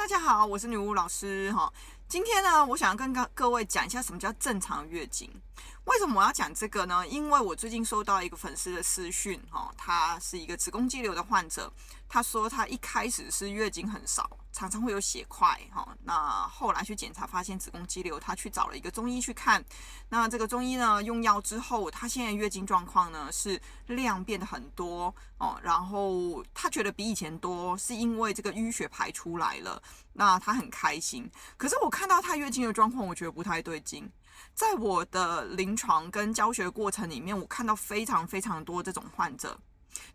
大家好，我是女巫老师哈。今天呢，我想跟各各位讲一下什么叫正常月经。为什么我要讲这个呢？因为我最近收到一个粉丝的私讯哈，他是一个子宫肌瘤的患者，他说他一开始是月经很少，常常会有血块哈。那后来去检查发现子宫肌瘤，他去找了一个中医去看。那这个中医呢，用药之后，他现在月经状况呢是量变得很多哦，然后他觉得比以前多，是因为这个淤血排出来了。那他很开心。可是我看到他月经的状况，我觉得不太对劲。在我的临床跟教学过程里面，我看到非常非常多这种患者，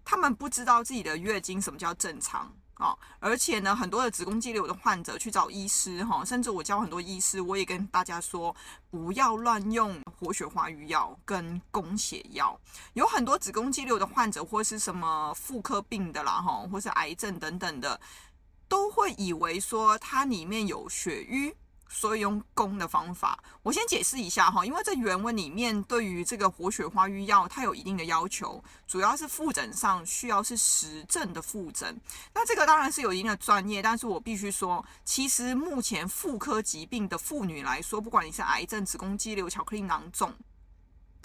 他们不知道自己的月经什么叫正常啊，而且呢，很多的子宫肌瘤的患者去找医师哈，甚至我教很多医师，我也跟大家说，不要乱用活血化瘀药跟供血药。有很多子宫肌瘤的患者或是什么妇科病的啦哈，或是癌症等等的，都会以为说它里面有血瘀。所以用攻的方法，我先解释一下哈，因为这原文里面对于这个活血化瘀药，它有一定的要求，主要是复诊上需要是实证的复诊。那这个当然是有一定的专业，但是我必须说，其实目前妇科疾病的妇女来说，不管你是癌症、子宫肌瘤、巧克力囊肿。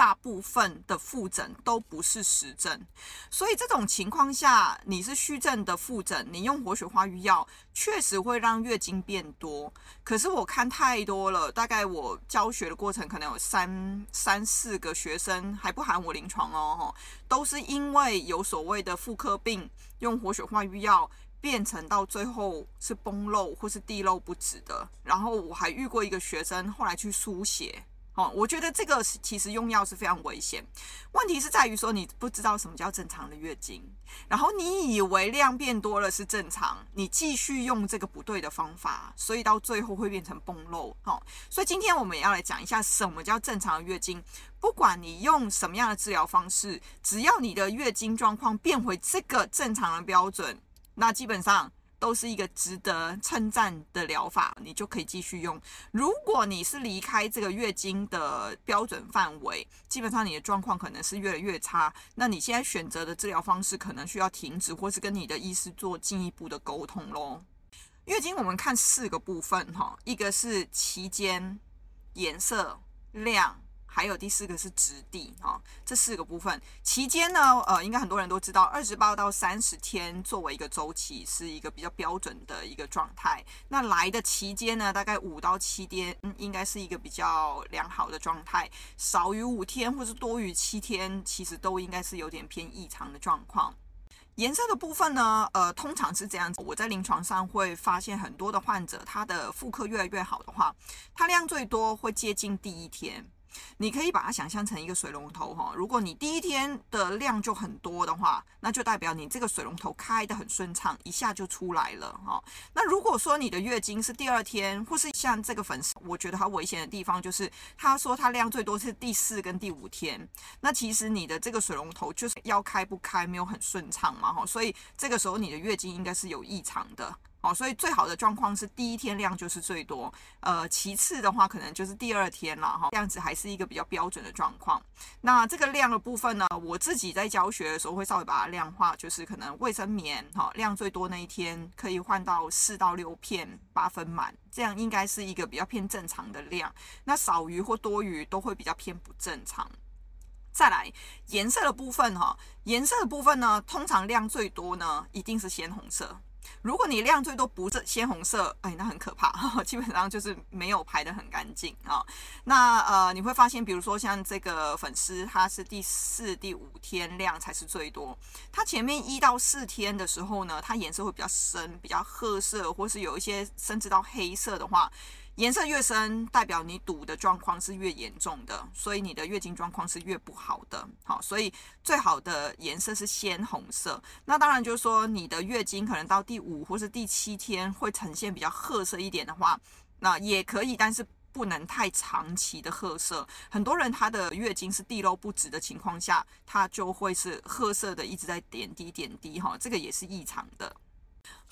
大部分的复诊都不是实证，所以这种情况下，你是虚症的复诊，你用活血化瘀药确实会让月经变多。可是我看太多了，大概我教学的过程可能有三三四个学生，还不含我临床哦，都是因为有所谓的妇科病，用活血化瘀药变成到最后是崩漏或是滴漏不止的。然后我还遇过一个学生，后来去输血。哦，我觉得这个是其实用药是非常危险。问题是在于说，你不知道什么叫正常的月经，然后你以为量变多了是正常，你继续用这个不对的方法，所以到最后会变成崩漏。哦，所以今天我们也要来讲一下什么叫正常的月经。不管你用什么样的治疗方式，只要你的月经状况变回这个正常的标准，那基本上。都是一个值得称赞的疗法，你就可以继续用。如果你是离开这个月经的标准范围，基本上你的状况可能是越来越差。那你现在选择的治疗方式可能需要停止，或是跟你的医师做进一步的沟通咯。月经我们看四个部分哈，一个是期间、颜色、量。还有第四个是质地啊，这四个部分期间呢，呃，应该很多人都知道，二十八到三十天作为一个周期是一个比较标准的一个状态。那来的期间呢，大概五到七天，应该是一个比较良好的状态。少于五天或是多于七天，其实都应该是有点偏异常的状况。颜色的部分呢，呃，通常是这样子。我在临床上会发现很多的患者，他的妇科越来越好的话，他量最多会接近第一天。你可以把它想象成一个水龙头哈，如果你第一天的量就很多的话，那就代表你这个水龙头开得很顺畅，一下就出来了哈。那如果说你的月经是第二天，或是像这个粉丝，我觉得它危险的地方就是，他说他量最多是第四跟第五天，那其实你的这个水龙头就是要开不开，没有很顺畅嘛哈，所以这个时候你的月经应该是有异常的。哦，所以最好的状况是第一天量就是最多，呃，其次的话可能就是第二天了哈，这样子还是一个比较标准的状况。那这个量的部分呢，我自己在教学的时候会稍微把它量化，就是可能卫生棉哈，量最多那一天可以换到四到六片八分满，这样应该是一个比较偏正常的量。那少于或多于都会比较偏不正常。再来颜色的部分哈，颜色的部分呢，通常量最多呢一定是鲜红色。如果你量最多不是鲜红色，哎，那很可怕，呵呵，基本上就是没有排得很干净啊。那呃，你会发现，比如说像这个粉丝，它是第四、第五天量才是最多，它前面一到四天的时候呢，它颜色会比较深，比较褐色，或是有一些甚至到黑色的话。颜色越深，代表你堵的状况是越严重的，所以你的月经状况是越不好的。好，所以最好的颜色是鲜红色。那当然就是说，你的月经可能到第五或是第七天会呈现比较褐色一点的话，那也可以，但是不能太长期的褐色。很多人他的月经是滴漏不止的情况下，它就会是褐色的，一直在点滴点滴哈，这个也是异常的。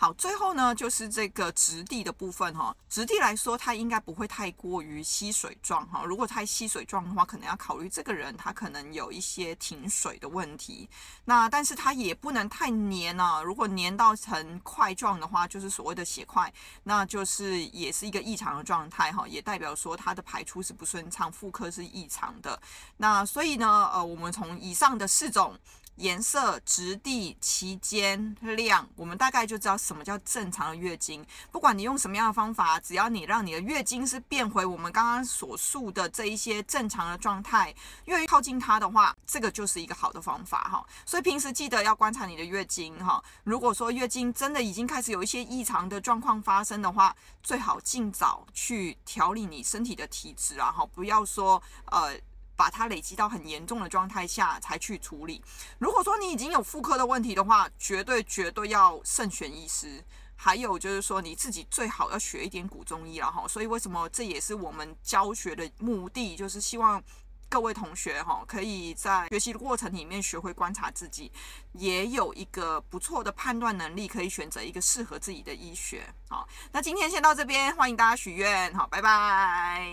好，最后呢，就是这个质地的部分哈。质地来说，它应该不会太过于吸水状哈。如果太吸水状的话，可能要考虑这个人他可能有一些停水的问题。那但是它也不能太黏啊。如果黏到成块状的话，就是所谓的血块，那就是也是一个异常的状态哈，也代表说它的排出是不顺畅，妇科是异常的。那所以呢，呃，我们从以上的四种。颜色、质地、期间、量，我们大概就知道什么叫正常的月经。不管你用什么样的方法，只要你让你的月经是变回我们刚刚所述的这一些正常的状态，越靠近它的话，这个就是一个好的方法哈。所以平时记得要观察你的月经哈。如果说月经真的已经开始有一些异常的状况发生的话，最好尽早去调理你身体的体质啊哈，不要说呃。把它累积到很严重的状态下才去处理。如果说你已经有妇科的问题的话，绝对绝对要慎选医师。还有就是说你自己最好要学一点古中医了哈。所以为什么这也是我们教学的目的，就是希望各位同学哈可以在学习的过程里面学会观察自己，也有一个不错的判断能力，可以选择一个适合自己的医学。好，那今天先到这边，欢迎大家许愿。好，拜拜。